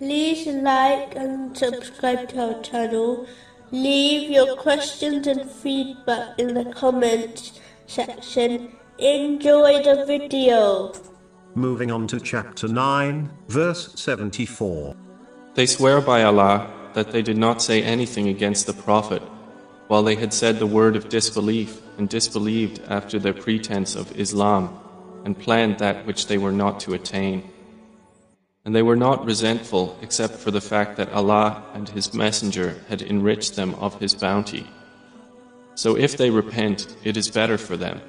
like and subscribe to our channel. Leave your questions and feedback in the comments section. Enjoy the video. Moving on to chapter 9, verse 74. They swear by Allah that they did not say anything against the Prophet, while they had said the word of disbelief and disbelieved after their pretense of Islam, and planned that which they were not to attain. And they were not resentful except for the fact that Allah and His Messenger had enriched them of His bounty. So if they repent, it is better for them.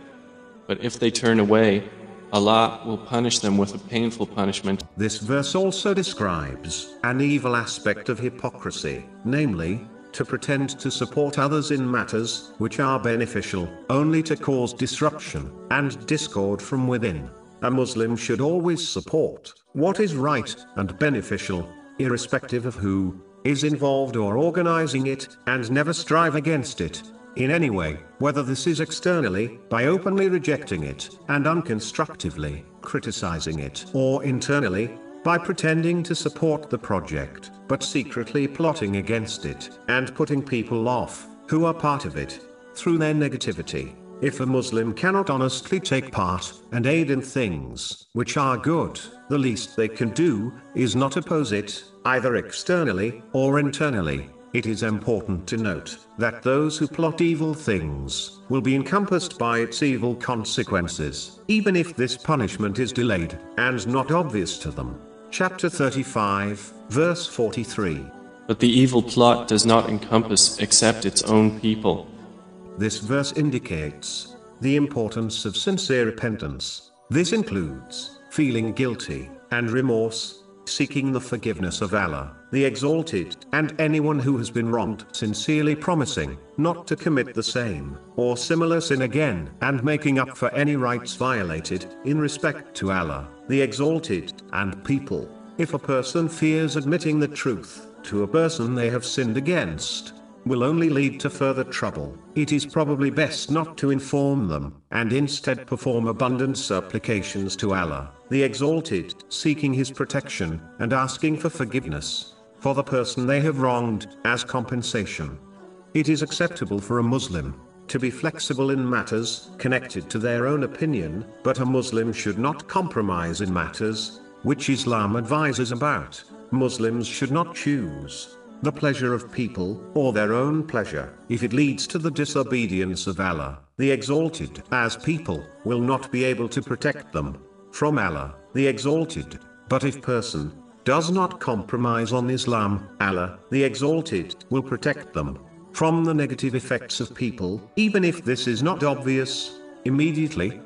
But if they turn away, Allah will punish them with a painful punishment. This verse also describes an evil aspect of hypocrisy, namely, to pretend to support others in matters which are beneficial, only to cause disruption and discord from within. A Muslim should always support what is right and beneficial, irrespective of who is involved or organizing it, and never strive against it in any way, whether this is externally, by openly rejecting it, and unconstructively, criticizing it, or internally, by pretending to support the project, but secretly plotting against it, and putting people off, who are part of it, through their negativity. If a Muslim cannot honestly take part and aid in things which are good, the least they can do is not oppose it, either externally or internally. It is important to note that those who plot evil things will be encompassed by its evil consequences, even if this punishment is delayed and not obvious to them. Chapter 35, verse 43. But the evil plot does not encompass except its own people. This verse indicates the importance of sincere repentance. This includes feeling guilty and remorse, seeking the forgiveness of Allah, the Exalted, and anyone who has been wronged, sincerely promising not to commit the same or similar sin again, and making up for any rights violated in respect to Allah, the Exalted, and people. If a person fears admitting the truth to a person they have sinned against, will only lead to further trouble. It is probably best not to inform them, and instead perform abundant supplications to Allah, the Exalted, seeking His protection, and asking for forgiveness for the person they have wronged, as compensation. It is acceptable for a Muslim to be flexible in matters connected to their own opinion, but a Muslim should not compromise in matters which Islam advises about. Muslims should not choose the pleasure of people, or their own pleasure, if it leads to the disobedience of Allah, the Exalted, as people, will not be able to protect them from Allah, the Exalted. But if person does not compromise on Islam, Allah, the Exalted, will protect them from the negative effects of people, even if this is not obvious immediately,